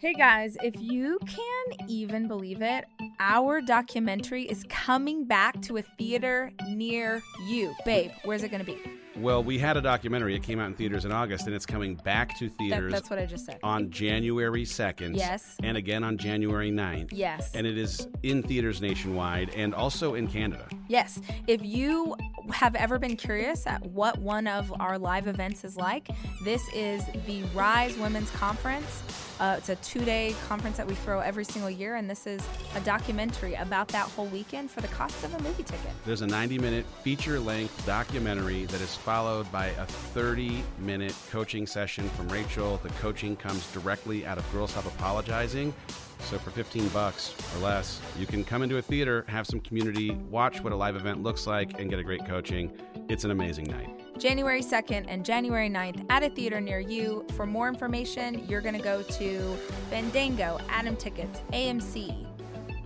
Hey guys, if you can even believe it, our documentary is coming back to a theater near you. Babe, where's it going to be? Well, we had a documentary. It came out in theaters in August, and it's coming back to theaters. That, that's what I just said. On January 2nd. Yes. And again on January 9th. Yes. And it is in theaters nationwide and also in Canada. Yes. If you have ever been curious at what one of our live events is like, this is the Rise Women's Conference. Uh, it's a two day conference that we throw every single year, and this is a documentary about that whole weekend for the cost of a movie ticket. There's a 90 minute feature length documentary that is followed by a 30 minute coaching session from Rachel. The coaching comes directly out of Girl, Stop Apologizing. So for 15 bucks or less, you can come into a theater, have some community, watch what a live event looks like, and get a great coaching. It's an amazing night. January 2nd and January 9th at a theater near you. For more information, you're going to go to Fandango, Atom Tickets, AMC,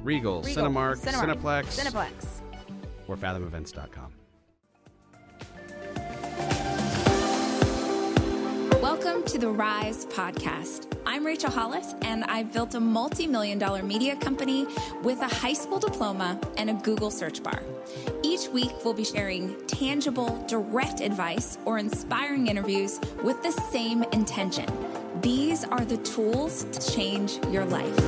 Regal, Regal Cinemark, Cinemark, Cineplex, Cineplex. or fathomevents.com. Welcome to the Rise podcast. I'm Rachel Hollis, and I've built a multi million dollar media company with a high school diploma and a Google search bar. Each week, we'll be sharing tangible, direct advice or inspiring interviews with the same intention. These are the tools to change your life.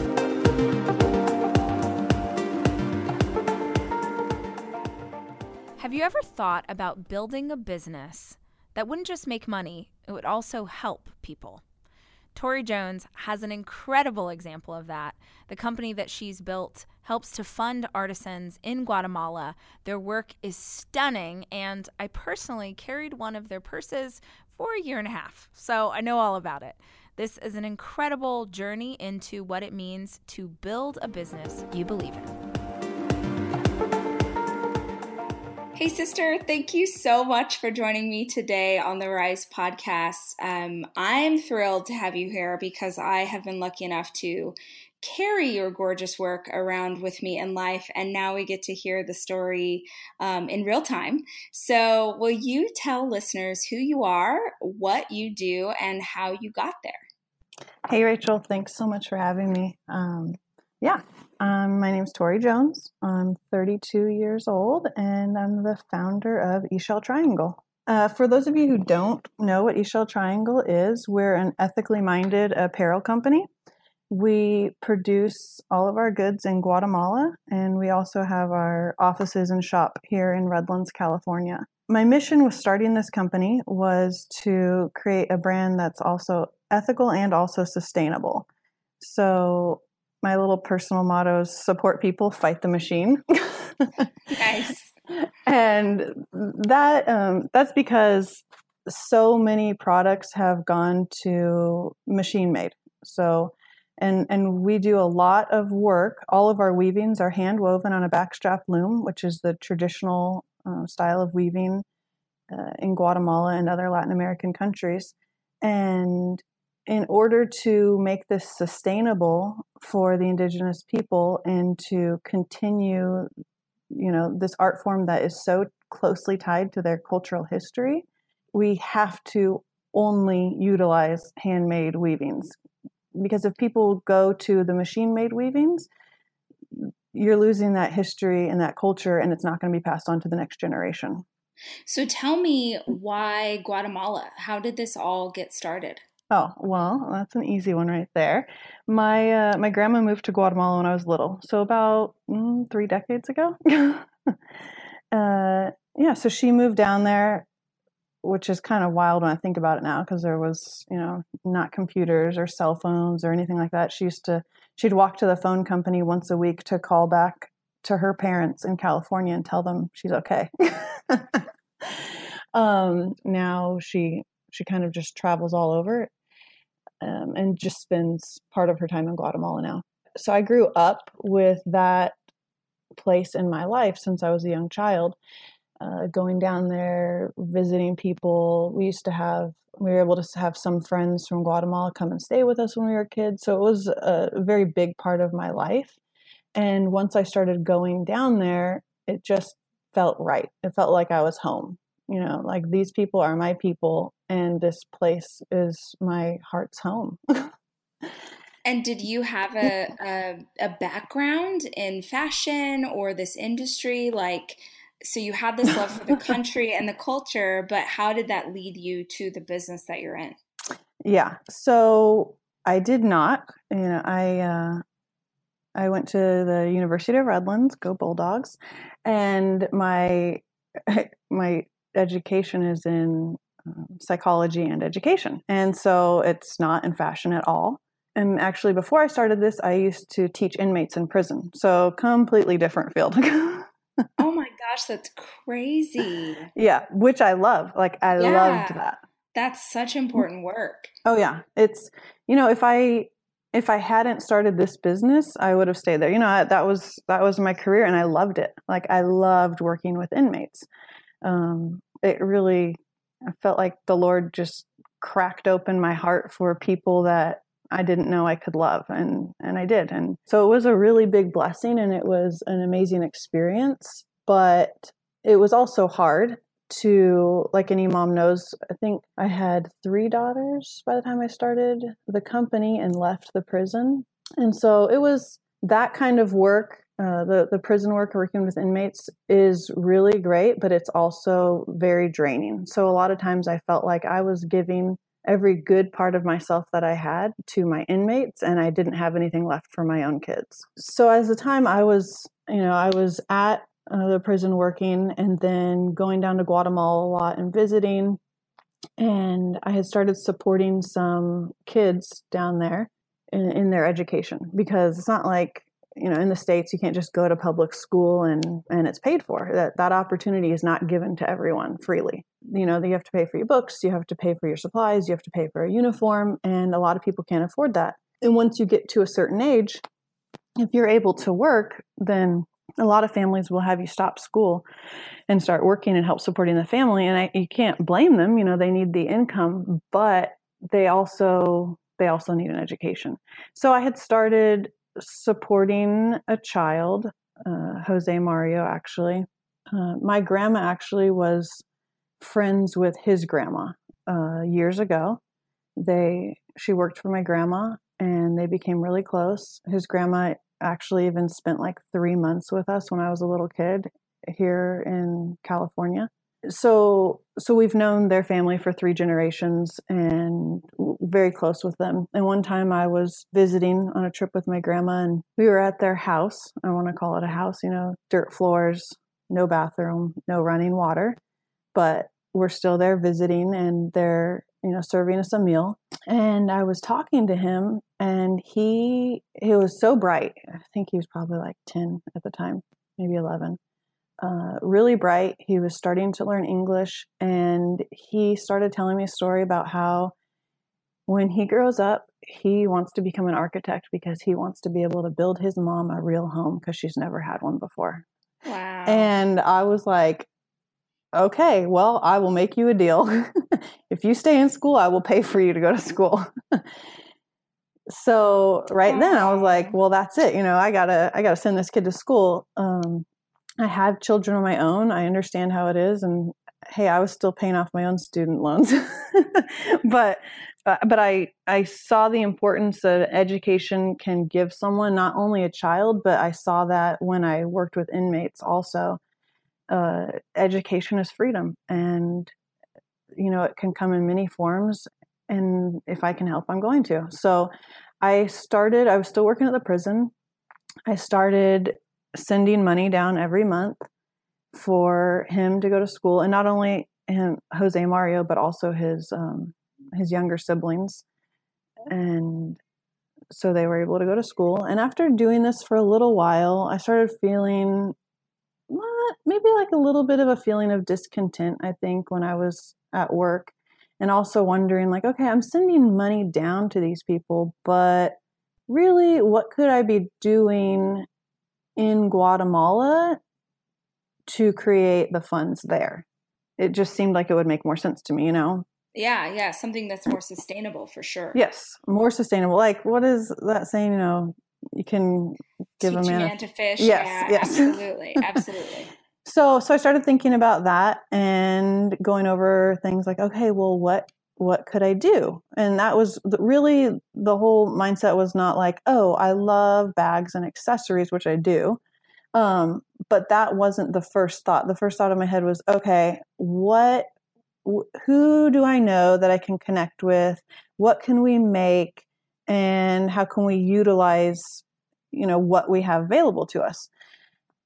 Have you ever thought about building a business that wouldn't just make money, it would also help people? Tory Jones has an incredible example of that. The company that she's built helps to fund artisans in Guatemala. Their work is stunning, and I personally carried one of their purses for a year and a half, so I know all about it. This is an incredible journey into what it means to build a business you believe in. Hey, sister, thank you so much for joining me today on the Rise podcast. Um, I'm thrilled to have you here because I have been lucky enough to carry your gorgeous work around with me in life, and now we get to hear the story um, in real time. So, will you tell listeners who you are, what you do, and how you got there? Hey, Rachel, thanks so much for having me. Um, yeah, um, my name is Tory Jones. I'm 32 years old and I'm the founder of Ixchel Triangle. Uh, for those of you who don't know what Ixchel Triangle is, we're an ethically minded apparel company. We produce all of our goods in Guatemala and we also have our offices and shop here in Redlands, California. My mission with starting this company was to create a brand that's also ethical and also sustainable. So my little personal motto is support people, fight the machine. nice. And that um, that's because so many products have gone to machine made. So and and we do a lot of work. All of our weavings are hand woven on a backstrap loom, which is the traditional uh, style of weaving uh, in Guatemala and other Latin American countries. And in order to make this sustainable for the indigenous people and to continue you know this art form that is so closely tied to their cultural history we have to only utilize handmade weavings. Because if people go to the machine made weavings you're losing that history and that culture and it's not going to be passed on to the next generation. So tell me why guatemala? How did this all get started Oh well, that's an easy one right there. My uh, my grandma moved to Guatemala when I was little, so about mm, three decades ago. uh, yeah, so she moved down there, which is kind of wild when I think about it now, because there was you know not computers or cell phones or anything like that. She used to she'd walk to the phone company once a week to call back to her parents in California and tell them she's okay. um, now she she kind of just travels all over um, and just spends part of her time in Guatemala now. So I grew up with that place in my life since I was a young child. Uh, going down there, visiting people. We used to have, we were able to have some friends from Guatemala come and stay with us when we were kids. So it was a very big part of my life. And once I started going down there, it just felt right. It felt like I was home you know like these people are my people and this place is my heart's home And did you have a, a, a background in fashion or this industry? Like, so you had this love for the country and the culture, but how did that lead you to the business that you're in? Yeah. So I did not. You know, I uh, I went to the University of Redlands, go Bulldogs, and my my education is in um, psychology and education, and so it's not in fashion at all. And actually, before I started this, I used to teach inmates in prison, so completely different field. oh my gosh, that's crazy! Yeah, which I love. Like I yeah, loved that. That's such important work. Oh yeah, it's you know if I if I hadn't started this business, I would have stayed there. You know, that was that was my career, and I loved it. Like I loved working with inmates. Um, it really, I felt like the Lord just cracked open my heart for people that I didn't know I could love, and and I did. And so it was a really big blessing, and it was an amazing experience. But it was also hard to like any mom knows i think i had three daughters by the time i started the company and left the prison and so it was that kind of work uh, the the prison work working with inmates is really great but it's also very draining so a lot of times i felt like i was giving every good part of myself that i had to my inmates and i didn't have anything left for my own kids so as the time i was you know i was at uh, the prison working and then going down to Guatemala a lot and visiting. And I had started supporting some kids down there in, in their education because it's not like you know in the states you can't just go to public school and and it's paid for. That that opportunity is not given to everyone freely. You know you have to pay for your books you have to pay for your supplies you have to pay for a uniform and a lot of people can't afford that. And once you get to a certain age if you're able to work then a lot of families will have you stop school and start working and help supporting the family and I, you can't blame them you know they need the income but they also they also need an education. So i had started supporting a child uh, jose mario actually. Uh, my grandma actually was friends with his grandma uh, years ago. They she worked for my grandma and they became really close. His grandma actually even spent like three months with us when I was a little kid here in California. So, so we've known their family for three generations and very close with them. And one time I was visiting on a trip with my grandma and we were at their house. I want to call it a house, you know, dirt floors, no bathroom, no running water, but we're still there visiting and they're you know, serving us a meal. And I was talking to him, and he he was so bright. I think he was probably like ten at the time, maybe eleven. Uh, really bright. He was starting to learn English, and he started telling me a story about how when he grows up, he wants to become an architect because he wants to be able to build his mom a real home because she's never had one before. Wow. And I was like, okay, well, I will make you a deal. if you stay in school, I will pay for you to go to school. so right then I was like, well, that's it. You know, I gotta, I gotta send this kid to school. Um, I have children of my own. I understand how it is. And hey, I was still paying off my own student loans, but, uh, but I, I saw the importance that education can give someone, not only a child, but I saw that when I worked with inmates also uh, education is freedom and you know it can come in many forms and if i can help i'm going to so i started i was still working at the prison i started sending money down every month for him to go to school and not only him jose mario but also his um, his younger siblings and so they were able to go to school and after doing this for a little while i started feeling maybe like a little bit of a feeling of discontent, I think, when I was at work. And also wondering, like, okay, I'm sending money down to these people, but really, what could I be doing in Guatemala to create the funds there? It just seemed like it would make more sense to me, you know? Yeah, yeah, something that's more sustainable for sure. Yes, more sustainable. Like, what is that saying? You know, you can give Teach a man, man to fish. Yes, yeah, yes. absolutely, absolutely. so, so I started thinking about that and going over things like, okay, well, what what could I do? And that was really the whole mindset was not like, oh, I love bags and accessories, which I do. Um, but that wasn't the first thought. The first thought in my head was, okay, what, who do I know that I can connect with? What can we make? And how can we utilize, you know, what we have available to us?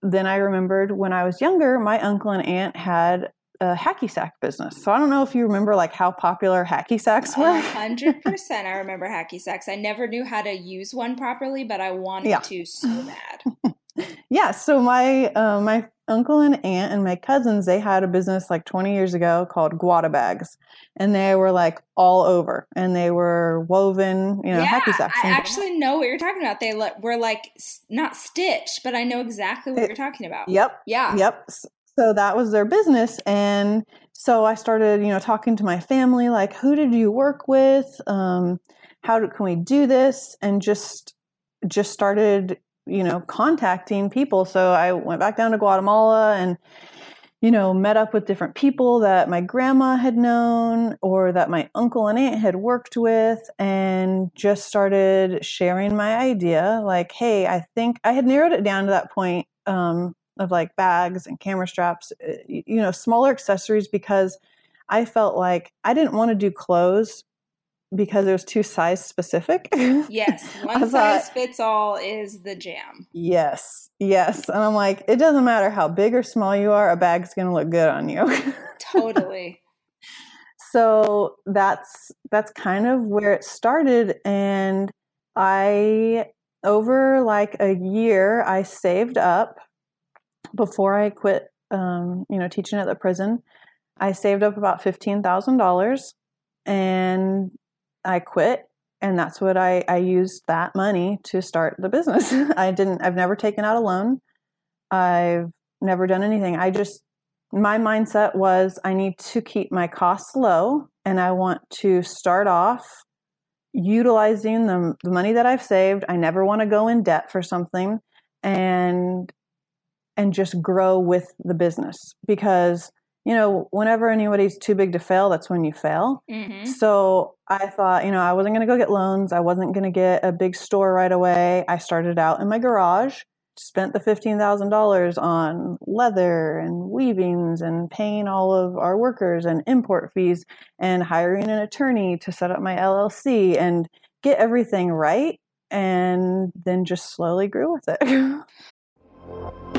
Then I remembered when I was younger, my uncle and aunt had a hacky sack business. So I don't know if you remember like how popular hacky sacks were. hundred percent. I remember hacky sacks. I never knew how to use one properly, but I wanted yeah. to so bad. yeah. So my uh, my uncle and aunt and my cousins they had a business like 20 years ago called Guada bags, and they were like all over, and they were woven, you know, yeah, hacky sacks. I actually know what you're talking about. They were like not stitched, but I know exactly what it, you're talking about. Yep. Yeah. Yep so that was their business and so i started you know talking to my family like who did you work with? Um, how do, can we do this? And just just started you know contacting people. So i went back down to guatemala and you know met up with different people that my grandma had known or that my uncle and aunt had worked with and just started sharing my idea. Like hey i think i had narrowed it down to that point um, of like bags and camera straps, eh, you know, smaller accessories because I felt like I didn't want to do clothes because it was too size specific. Yes, one size thought, fits all is the jam. Yes, yes. And I'm like, it doesn't matter how big or small you are, a bag's going to look good on you. totally. So that's that's kind of where it started and I over like a year I saved up before I quit, um, you know, teaching at the prison, I saved up about fifteen thousand dollars, and I quit. And that's what I, I used that money to start the business. I didn't. I've never taken out a loan. I've never done anything. I just my mindset was I need to keep my costs low, and I want to start off utilizing the, the money that I've saved. I never want to go in debt for something, and and just grow with the business because you know whenever anybody's too big to fail that's when you fail. Mm-hmm. so i thought you know i wasn't going to go get loans. I wasn't going to get a big store right away. I started out in my garage spent the $15000 on leather and weavings and paying all of our workers and import fees and hiring an attorney to set up my llc and get everything right and then just slowly grew with it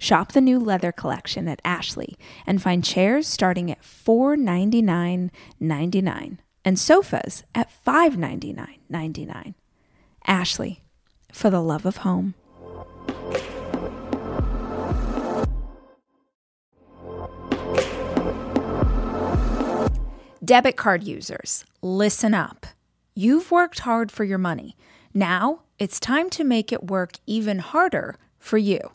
Shop the new leather collection at Ashley and find chairs starting at $499.99 and sofas at $599.99. Ashley, for the love of home. Debit card users, listen up. You've worked hard for your money. Now it's time to make it work even harder for you.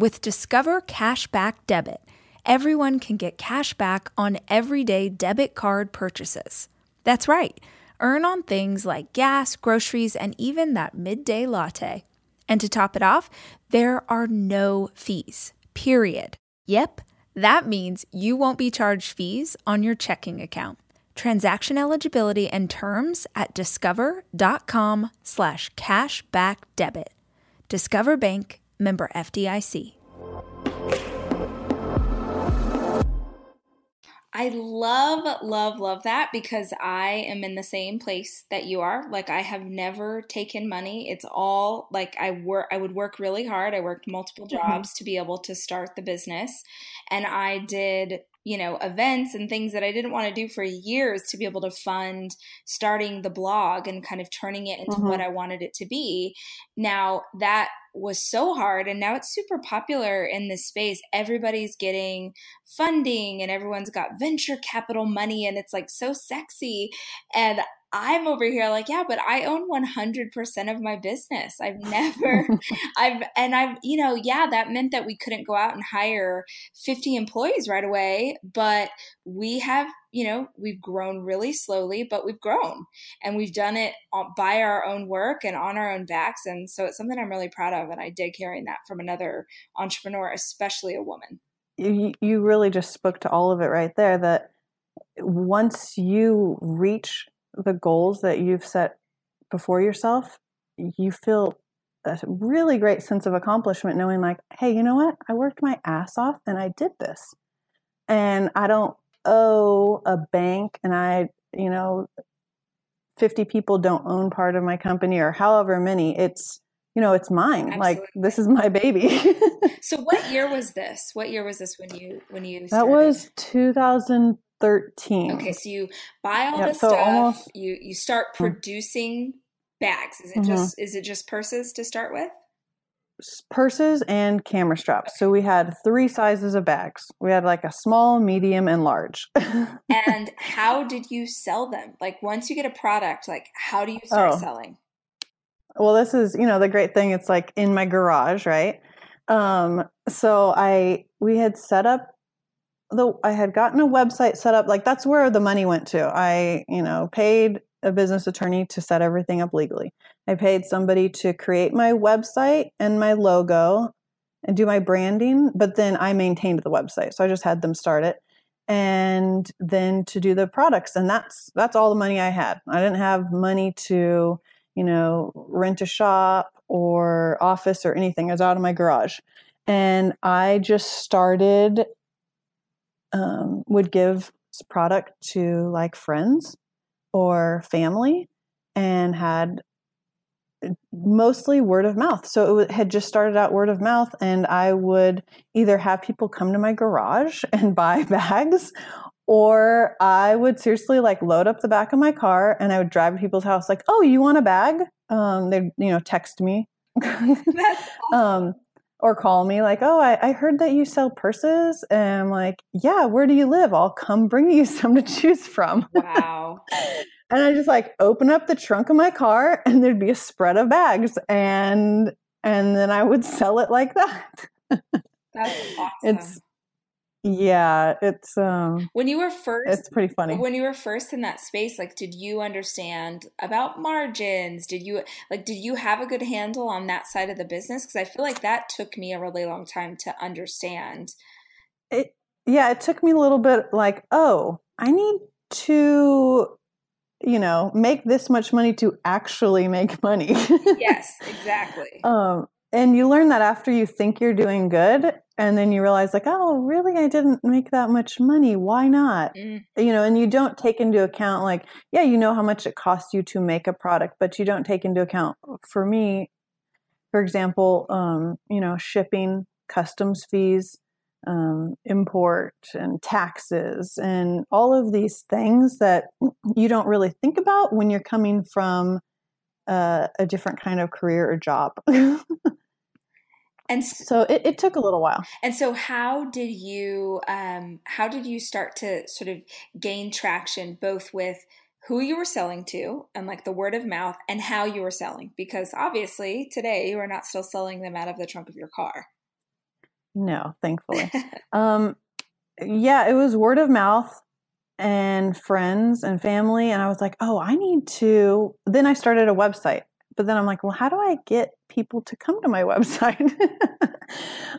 With Discover Cashback Debit, everyone can get cash back on everyday debit card purchases. That's right, earn on things like gas, groceries, and even that midday latte. And to top it off, there are no fees, period. Yep, that means you won't be charged fees on your checking account. Transaction eligibility and terms at discover.com slash cashback debit. Discover Bank member FDIC. I love, love, love that because I am in the same place that you are. Like I have never taken money. It's all like I work I would work really hard. I worked multiple mm-hmm. jobs mm-hmm. to be able to start the business. And I did you know, events and things that I didn't want to do for years to be able to fund starting the blog and kind of turning it into mm-hmm. what I wanted it to be. Now that was so hard and now it's super popular in this space. Everybody's getting funding and everyone's got venture capital money and it's like so sexy. And I'm over here like, yeah, but I own 100% of my business. I've never, I've, and I've, you know, yeah, that meant that we couldn't go out and hire 50 employees right away, but we have, you know, we've grown really slowly, but we've grown and we've done it by our own work and on our own backs. And so it's something I'm really proud of. And I did hearing that from another entrepreneur, especially a woman. You, you really just spoke to all of it right there that once you reach the goals that you've set before yourself, you feel a really great sense of accomplishment knowing like, hey, you know what? I worked my ass off and I did this. And I don't owe a bank and I, you know, 50 people don't own part of my company or however many. It's, you know, it's mine. Absolutely. Like this is my baby. so what year was this? What year was this when you when you started? That was 2000 13. Okay, so you buy all yep, the so stuff, almost, you you start hmm. producing bags. Is it mm-hmm. just is it just purses to start with? Purses and camera straps. So we had three sizes of bags. We had like a small, medium, and large. and how did you sell them? Like once you get a product, like how do you start oh. selling? Well, this is, you know, the great thing. It's like in my garage, right? Um, so I we had set up the I had gotten a website set up. Like that's where the money went to. I, you know, paid a business attorney to set everything up legally. I paid somebody to create my website and my logo and do my branding, but then I maintained the website. So I just had them start it and then to do the products and that's that's all the money I had. I didn't have money to, you know, rent a shop or office or anything. I was out of my garage. And I just started um, would give product to like friends or family and had uh, mostly word of mouth. So it had just started out word of mouth, and I would either have people come to my garage and buy bags, or I would seriously like load up the back of my car and I would drive to people's house, like, "Oh, you want a bag?" Um, they'd you know text me. Awesome. um, or call me like, oh, I, I, heard that you sell purses. And I'm like, yeah, where do you live? I'll come bring you some to choose from. Wow. and I just like open up the trunk of my car and there'd be a spread of bags and and then I would sell it like that. That's awesome. It's yeah, it's um when you were first it's pretty funny. When you were first in that space, like did you understand about margins? Did you like did you have a good handle on that side of the business? Because I feel like that took me a really long time to understand. It yeah, it took me a little bit like, oh, I need to you know, make this much money to actually make money. yes, exactly. Um and you learn that after you think you're doing good and then you realize like oh really? I didn't make that much money. Why not? Mm. you know and you don't take into account like yeah you know how much it costs you to make a product but you don't take into account for me for example um, you know shipping customs fees um, import and taxes and all of these things that you don't really think about when you're coming from uh, a different kind of career or job And so it, it, took a little while. And so how did you um, how did you start to sort of gain traction both with who you were selling to and like the word of mouth and how you were selling? Because obviously today you are not still selling them out of the trunk of your car. No, thankfully. um, yeah, it was word of mouth and friends and family. And I was like, oh, I need to. Then I started a website but then I'm like, well, how do I get people to come to my website?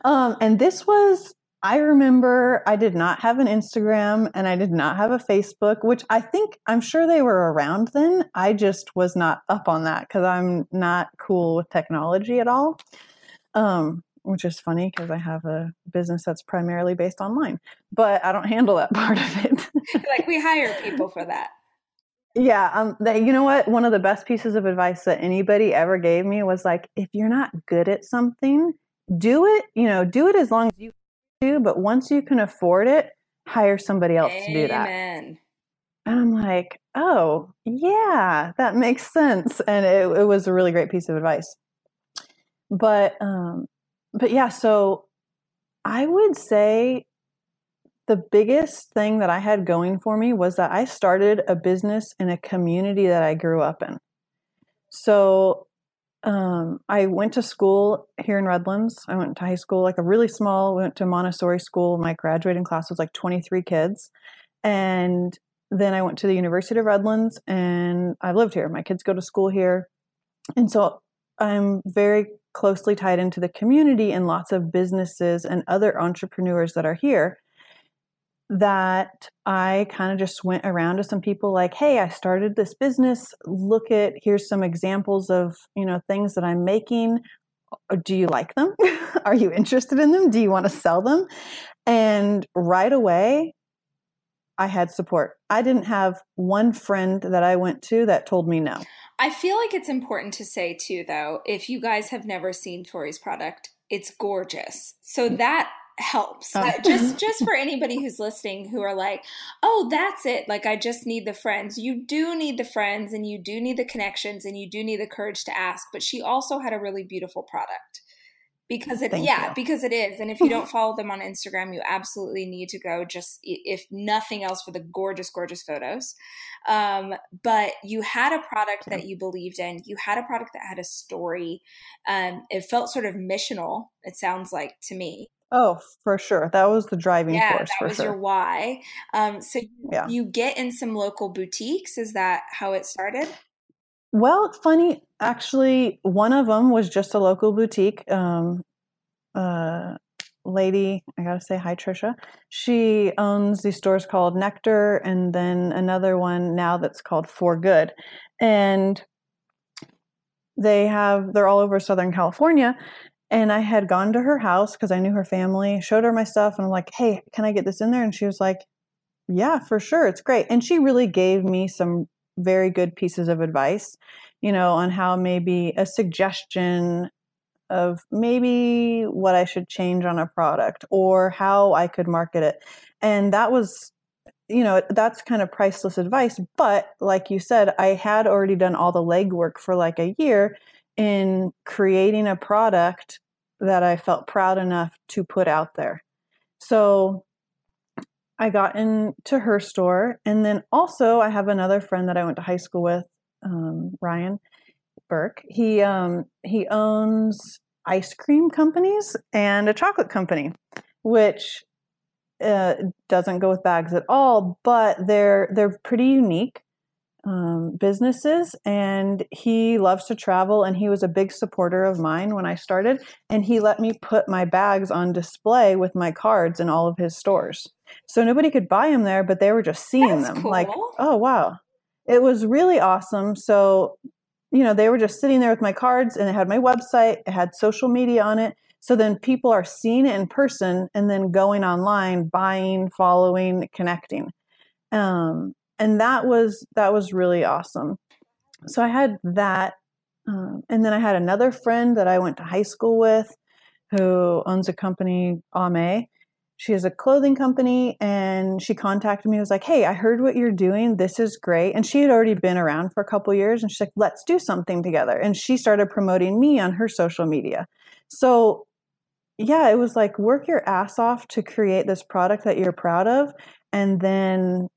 um, and this was, I remember I did not have an Instagram and I did not have a Facebook, which I think I'm sure they were around then. I just was not up on that because I'm not cool with technology at all. Um, which is funny because I have a business that's primarily based online, but I don't handle that part of it. like we hire people for that. Yeah, um, you know what? One of the best pieces of advice that anybody ever gave me was like, if you're not good at something, do it. You know, do it as long as you do. But once you can afford it, hire somebody else Amen. to do that. And I'm like, oh yeah, that makes sense. And it, it was a really great piece of advice. But um, but yeah, so I would say the biggest thing that I had going for me was that I started a business in a community that I grew up in. So um, I went to school here in Redlands. I went to high school, like a really small, went to Montessori school. My graduating class was like 23 kids. And then I went to the University of Redlands and I lived here. My kids go to school here. And so I'm very closely tied into the community and lots of businesses and other entrepreneurs that are here that I kind of just went around to some people like, hey, I started this business. Look at here's some examples of, you know, things that I'm making. Uh, do you like them? Are you interested in them? Do you want to sell them? And right away, I had support. I didn't have one friend that I went to that told me no. I feel like it's important to say too, though, if you guys have never seen Tory's product, it's gorgeous. So mm. that helps. Uh, just just for anybody who's listening who are like oh that's it. Like i just need the friends. You do need the friends and you do need the connections and you do need the courage to ask. But she also had a really beautiful product because it Thank yeah you. because it is. And if you don't follow them on instagram you absolutely need to go just if nothing else for the gorgeous gorgeous photos. Um, but you had a product that you believed in. You had a product that had a story. Um, it felt sort of missional it sounds like to me Oh, for sure. That was the driving yeah, force. that was sure. your why. Um, so you, yeah. you get in some local boutiques. Is that how it started? Well, funny. Actually, one of them was just a local boutique. Um, uh, lady, I gotta say hi, Trisha. She owns these stores called Nectar, and then another one now that's called For Good, and they have they're all over Southern California. And I had gone to her house because I knew her family, showed her my stuff, and I'm like, hey, can I get this in there? And she was like, yeah, for sure. It's great. And she really gave me some very good pieces of advice, you know, on how maybe a suggestion of maybe what I should change on a product or how I could market it. And that was, you know, that's kind of priceless advice. But like you said, I had already done all the legwork for like a year in creating a product that I felt proud enough to put out there. So I got into her store. And then also, I have another friend that I went to high school with, um, Ryan Burke. He, um, he owns ice cream companies and a chocolate company, which uh, doesn't go with bags at all, but they're they're pretty unique um, businesses and he loves to travel and he was a big supporter of mine when i started and he let me put my bags on display with my cards in all of his stores. So nobody could buy them there but they were just seeing That's them cool. like oh wow. It was really awesome. So you know they were just sitting there with my cards and it had my website it had social media on it. So then people are seeing it in person and then going online buying following connecting. Um, and that was that was really awesome. So i had that um, and then i had another friend that i went to high school with who owns a company ame she has a clothing company and she contacted me was like hey i heard what you're doing. This is great. And she had already been around for a couple years and she's like let's do something together. And she started promoting me on her social media. So yeah it was like work your ass off to create this product that you're proud of and then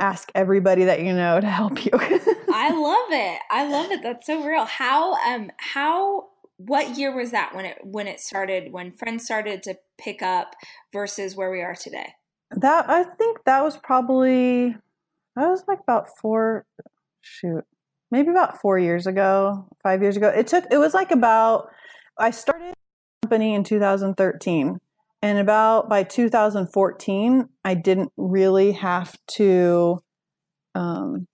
ask everybody that you know to help you. I love it. I love it. That's so real. How um how what year was that when it when it started when friends started to pick up versus where we are today? That I think that was probably that was like about 4 shoot. Maybe about 4 years ago, 5 years ago. It took it was like about I started company in 2013 and about by 2014 i didn't really have to um,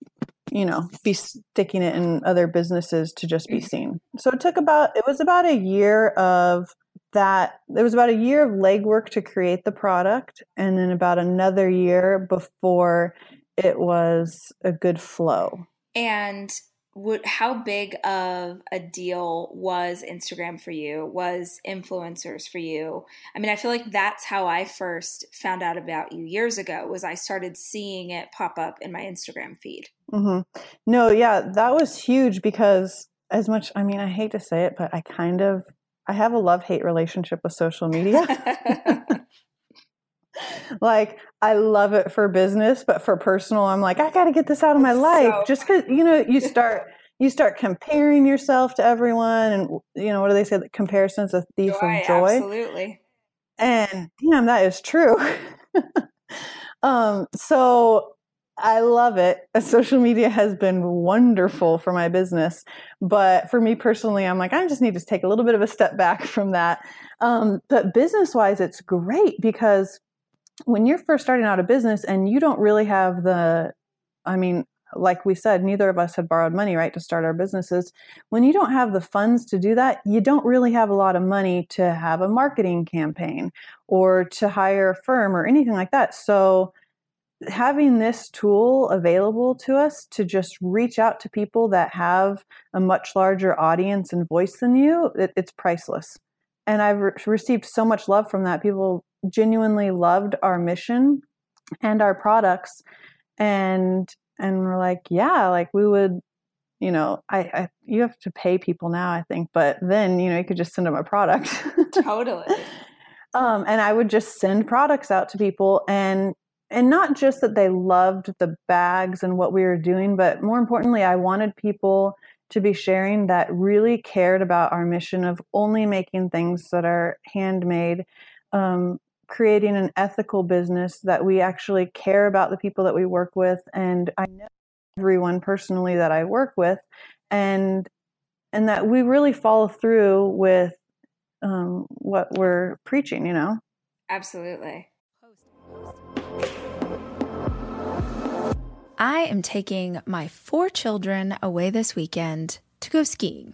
you know be sticking it in other businesses to just be seen. So it took about it was about a year of that there was about a year of legwork to create the product and then about another year before it was a good flow. And would how big of a deal was Instagram for you? Was influencers for you? I mean, I feel like that's how I first found out about you years ago. Was I started seeing it pop up in my Instagram feed? Mm-hmm. No, yeah, that was huge because as much. I mean, I hate to say it, but I kind of I have a love hate relationship with social media. like I love it for business, but for personal, I'm like, I got to get this out of my life. So Just because you know, you start you start comparing yourself to everyone, and you know, what do they say? That comparison is a thief joy, of joy. Absolutely. And damn, that is true. um, so I love it. Social media has been wonderful for my business. But for me personally, I'm like, I just need to take a little bit of a step back from that. Um, but business wise, it's great because when you're first starting out a business and you don't really have the, I mean, like we said, neither of us had borrowed money, right, to start our businesses. When you don't have the funds to do that, you don't really have a lot of money to have a marketing campaign or to hire a firm or anything like that. So, having this tool available to us to just reach out to people that have a much larger audience and voice than you, it, it's priceless. And I've re- received so much love from that. People genuinely loved our mission and our products. And and we're like, yeah, like we would, you know, I, I you have to pay people now, I think, but then you know you could just send them a product. totally. Um, and I would just send products out to people, and and not just that they loved the bags and what we were doing, but more importantly, I wanted people to be sharing that really cared about our mission of only making things that are handmade, um, creating an ethical business that we actually care about the people that we work with. And I know everyone personally that I work with, and and that we really follow through with um, what we're preaching. You know, absolutely. I am taking my four children away this weekend to go skiing.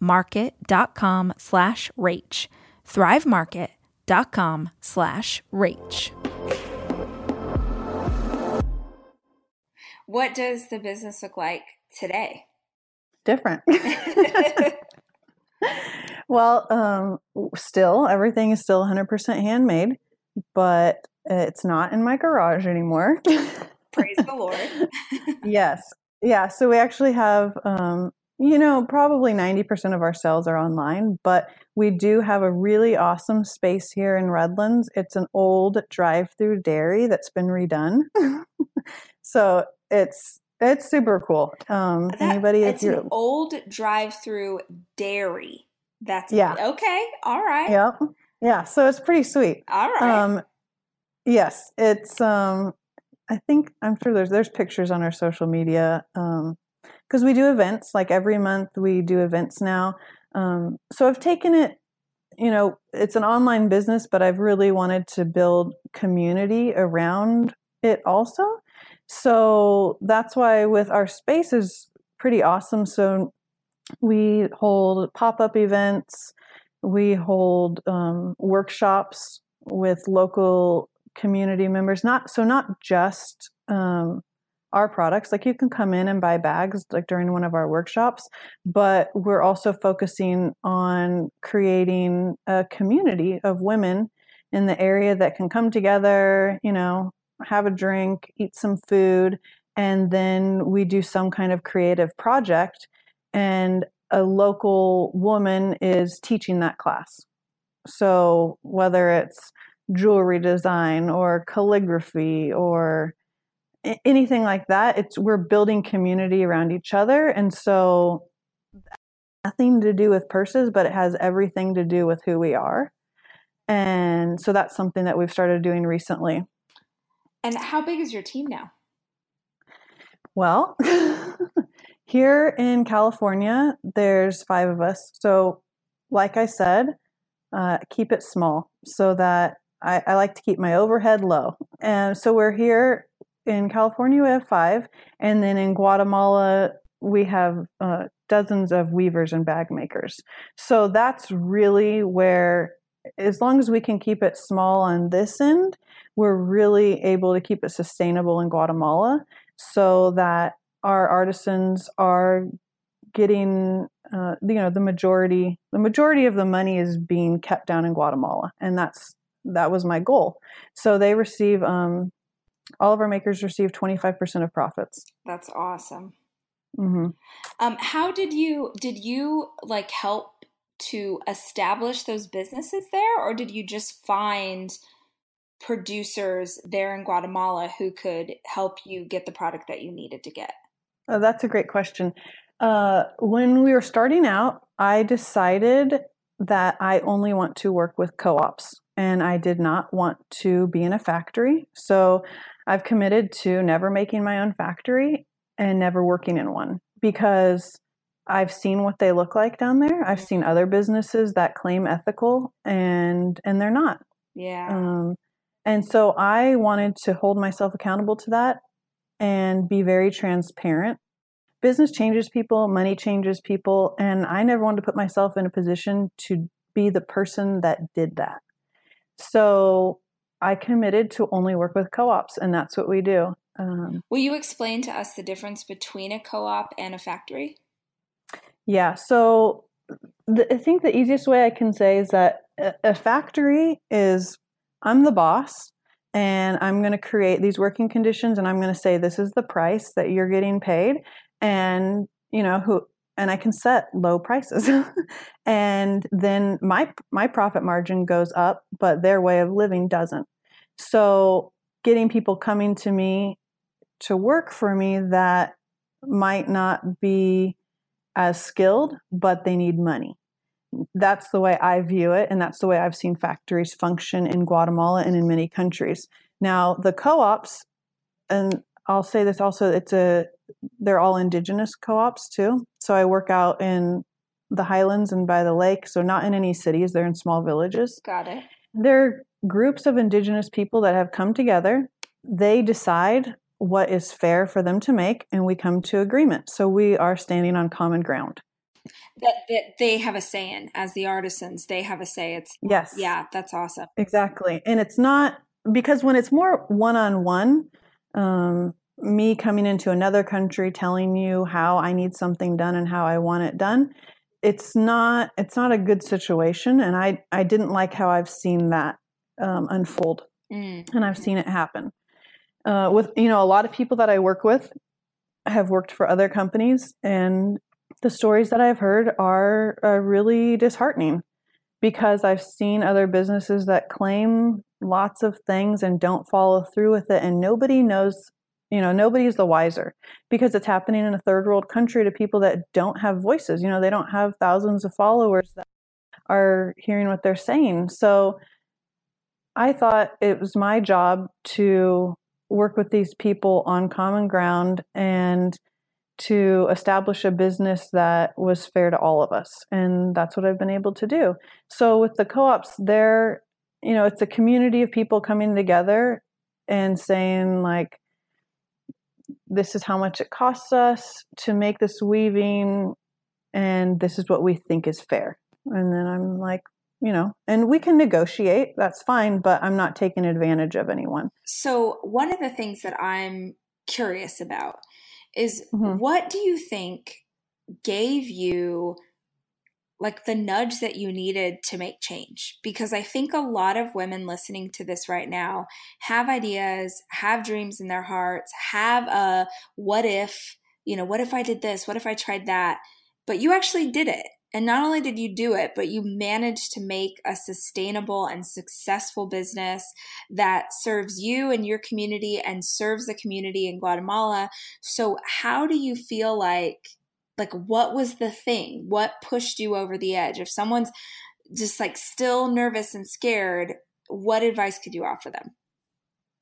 market.com slash rach. thrivemarket.com slash rach. What does the business look like today? Different. well, um, still, everything is still 100% handmade, but it's not in my garage anymore. Praise the Lord. yes. Yeah. So we actually have, um, you know, probably 90% of our sales are online, but we do have a really awesome space here in Redlands. It's an old drive through dairy that's been redone. so it's it's super cool. Um, That- anybody, if it's you're, an old drive-through dairy. That's Yeah. Okay. All right. yep, yeah. So it's pretty sweet. All right. Um, yes, it's. Um, I think I'm sure there's there's pictures on our social media because we do events like every month. We do events now. Um, so I've taken it. You know, it's an online business, but I've really wanted to build community around it also. So that's why with our space is pretty awesome. So we hold pop up events, we hold um, workshops with local community members. Not so not just um, our products. Like you can come in and buy bags like during one of our workshops, but we're also focusing on creating a community of women in the area that can come together. You know, have a drink, eat some food, and then we do some kind of creative project. And a local woman is teaching that class. So whether it's jewelry design or calligraphy or anything like that, it's we're building community around each other. And so nothing to do with purses, but it has everything to do with who we are. And so that's something that we've started doing recently. and how big is your team now? Well, here in California, there's five of us. So, like I said, uh, keep it small so that I, I like to keep my overhead low. And so, we're here in California, we have five. And then in Guatemala, we have uh, dozens of weavers and bag makers. So, that's really where, as long as we can keep it small on this end, we're really able to keep it sustainable in Guatemala so that our artisans are getting uh, you know the majority the majority of the money is being kept down in Guatemala and that's that was my goal so they receive um, all of our makers receive 25% of profits That's awesome. hmm Um, how did you did you like help to establish those businesses there, or did you just find producers there in Guatemala who could help you get the product that you needed to get? Oh, that's a great question. Uh, when we were starting out, I decided that I only want to work with co ops and I did not want to be in a factory. So I've committed to never making my own factory and never working in one because I've seen what they look like down there. I've seen other businesses that claim ethical and and they're not. Yeah. Um, And so I wanted to hold myself accountable to that and be very transparent. Business changes people, money changes people, and I never wanted to put myself in a position to be the person that did that. So I committed to only work with co ops, and that's what we do. Um, Will you explain to us the difference between a co op and a factory? Yeah, so the, I think the easiest way I can say is that a, a factory is I'm the boss and I'm going to create these working conditions and I'm going to say this is the price that you're getting paid and you know who and I can set low prices. and then my my profit margin goes up, but their way of living doesn't. So getting people coming to me to work for me that might not be as skilled, but they need money. That's the way I view it, and that's the way I've seen factories function in Guatemala and in many countries. Now, the co-ops, and I'll say this also, it's a they're all indigenous co-ops too. So I work out in the highlands and by the lake, so not in any cities, they're in small villages. Got it. They're groups of indigenous people that have come together. They decide what is fair for them to make, and we come to agreement. So we are standing on common ground. That, that they have a say in as the artisans, they have a say. It's yes, yeah, that's awesome. Exactly, and it's not because when it's more one on one, me coming into another country telling you how I need something done and how I want it done, it's not it's not a good situation, and I I didn't like how I've seen that um, unfold, mm. and I've seen it happen uh, with you know a lot of people that I work with have worked for other companies, and the stories that I've heard are, are really disheartening because I've seen other businesses that claim lots of things and don't follow through with it, and nobody knows. You know, nobody's the wiser because it's happening in a third world country to people that don't have voices. You know, they don't have thousands of followers that are hearing what they're saying. So I thought it was my job to work with these people on common ground and to establish a business that was fair to all of us. And that's what I've been able to do. So with the co-ops, they're, you know, it's a community of people coming together and saying like, this is how much it costs us to make this weaving and this is what we think is fair. And then I'm like, you know, and we can negotiate. That's fine, but I'm not taking advantage of anyone. So, one of the things that I'm curious about is mm-hmm. what do you think gave you like the nudge that you needed to make change? Because I think a lot of women listening to this right now have ideas, have dreams in their hearts, have a what if, you know, what if I did this? What if I tried that? But you actually did it and not only did you do it, but you managed to make a sustainable and successful business that serves you and your community and serves the community in Guatemala. So, how do you feel like, like, what was the thing? What pushed you over the edge? If someone's just like still nervous and scared, what advice could you offer them?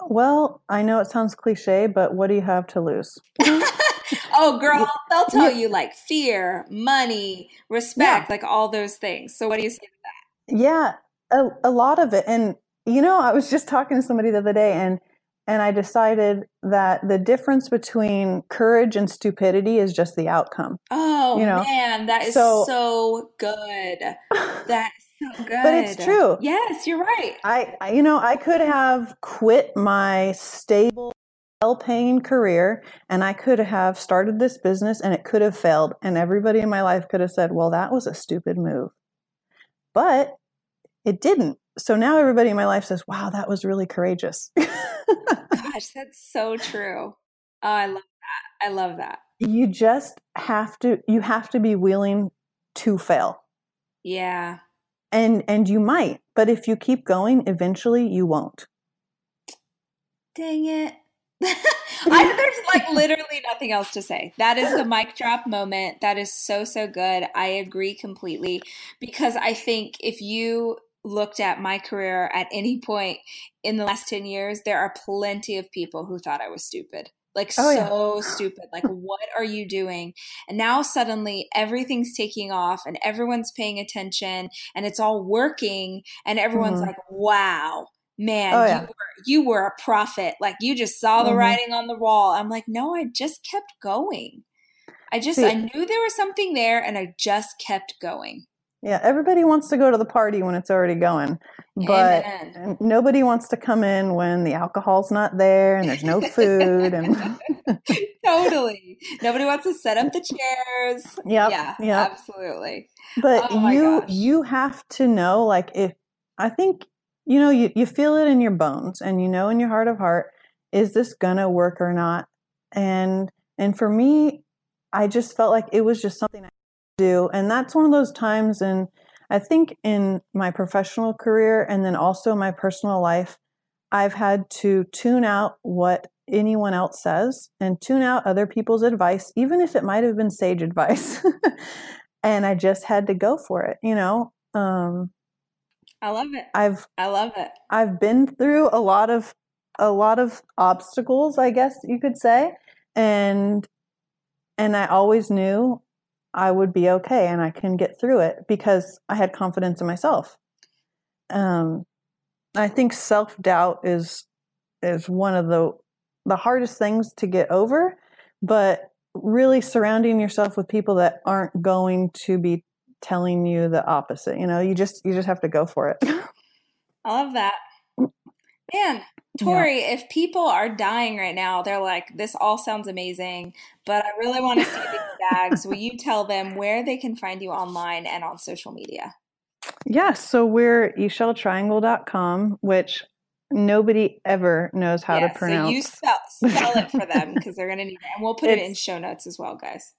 Well, I know it sounds cliche, but what do you have to lose? oh, girl, they'll tell you like fear, money, respect, yeah. like all those things. So, what do you say to that? Yeah, a, a lot of it. And, you know, I was just talking to somebody the other day and and I decided that the difference between courage and stupidity is just the outcome. Oh you know? man, that is so, so good. That is so good. But it's true. Yes, you're right. I, I you know, I could have quit my stable well paying career and I could have started this business and it could have failed. And everybody in my life could have said, well, that was a stupid move. But it didn't. So now everybody in my life says, wow, that was really courageous. Gosh, that's so true. Oh, I love that. I love that. You just have to you have to be willing to fail. Yeah. And and you might, but if you keep going, eventually you won't. Dang it. I, there's like literally nothing else to say. That is the mic drop moment. That is so, so good. I agree completely because I think if you looked at my career at any point in the last 10 years, there are plenty of people who thought I was stupid. Like, oh, so yeah. stupid. Like, what are you doing? And now suddenly everything's taking off and everyone's paying attention and it's all working. And everyone's mm-hmm. like, wow, man, oh, yeah. you, were, you were a prophet. Like you just saw the mm-hmm. writing on the wall. I'm like, no, I just kept going. I just, See, I knew there was something there and I just kept going. Yeah, everybody wants to go to the party when it's already going, but Amen. nobody wants to come in when the alcohol's not there and there's no food and totally. Nobody wants to set up the chairs. Yep, yeah, yep. absolutely. But oh you gosh. you have to know like if I think you know you you feel it in your bones and you know in your heart of heart is this going to work or not? And and for me I just felt like it was just something I do. And that's one of those times and I think in my professional career and then also my personal life, I've had to tune out what anyone else says and tune out other people's advice, even if it might have been sage advice. and I just had to go for it, you know. Um, I love it. I've I love it. I've been through a lot of a lot of obstacles, I guess you could say, and and I always knew I would be okay and I can get through it because I had confidence in myself. Um, I think self doubt is is one of the the hardest things to get over, but really surrounding yourself with people that aren't going to be telling you the opposite. You know, you just you just have to go for it. I love that. Man, Tory, yeah. if people are dying right now, they're like, this all sounds amazing, but I really want to see these bags. Will you tell them where they can find you online and on social media? Yes. so we're IxchelTriangle.com, which nobody ever knows how yeah, to pronounce. So you spell, spell it for them because they're going to need it. And we'll put it's, it in show notes as well, guys.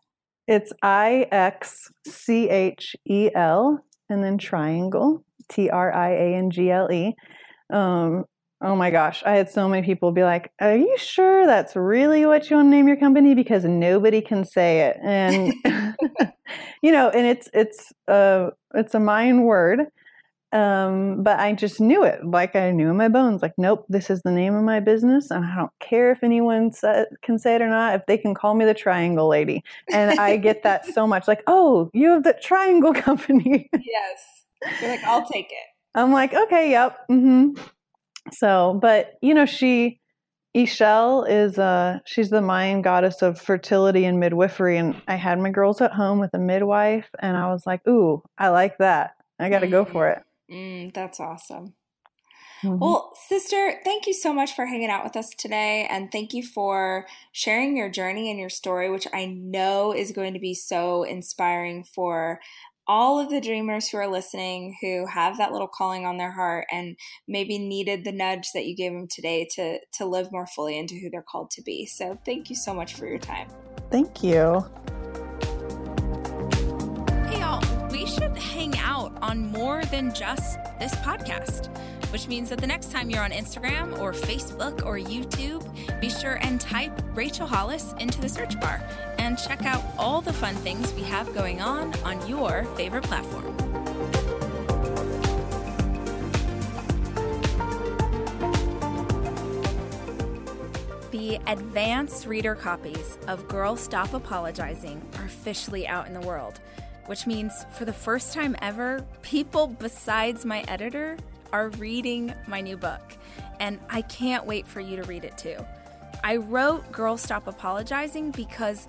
It's I X C H E L and then triangle, T R I A N G L E. Um, Oh my gosh, I had so many people be like, "Are you sure that's really what you want to name your company?" Because nobody can say it, and you know, and it's it's a it's a Mayan word, um, but I just knew it, like I knew in my bones, like, nope, this is the name of my business, and I don't care if anyone sa- can say it or not. If they can call me the Triangle Lady, and I get that so much, like, oh, you have the Triangle Company. yes, you're like, I'll take it. I'm like, okay, yep, mm-hmm. So, but you know, she Ixchel is uh she's the Mayan goddess of fertility and midwifery and I had my girls at home with a midwife and I was like, "Ooh, I like that. I got to mm. go for it." Mm, that's awesome. Mm-hmm. Well, sister, thank you so much for hanging out with us today. And thank you for sharing your journey and your story, which I know is going to be so inspiring for all of the dreamers who are listening who have that little calling on their heart and maybe needed the nudge that you gave them today to to live more fully into who they're called to be. So thank you so much for your time. Thank you. Hey y'all, we should hang out on more than just this podcast, which means that the next time you're on Instagram or Facebook or YouTube, be sure and type Rachel Hollis into the search bar and check out all the fun things we have going on on your favorite platform. The advanced reader copies of Girl Stop Apologizing are officially out in the world, which means for the first time ever, people besides my editor are reading my new book. And I can't wait for you to read it too. I wrote Girl Stop Apologizing because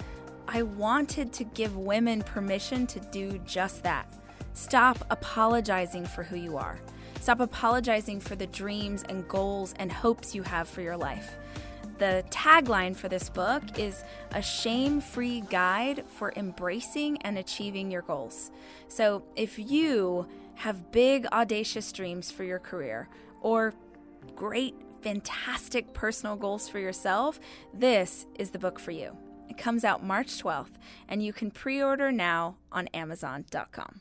I wanted to give women permission to do just that. Stop apologizing for who you are. Stop apologizing for the dreams and goals and hopes you have for your life. The tagline for this book is a shame free guide for embracing and achieving your goals. So, if you have big, audacious dreams for your career or great, fantastic personal goals for yourself, this is the book for you. It comes out March 12th, and you can pre order now on Amazon.com.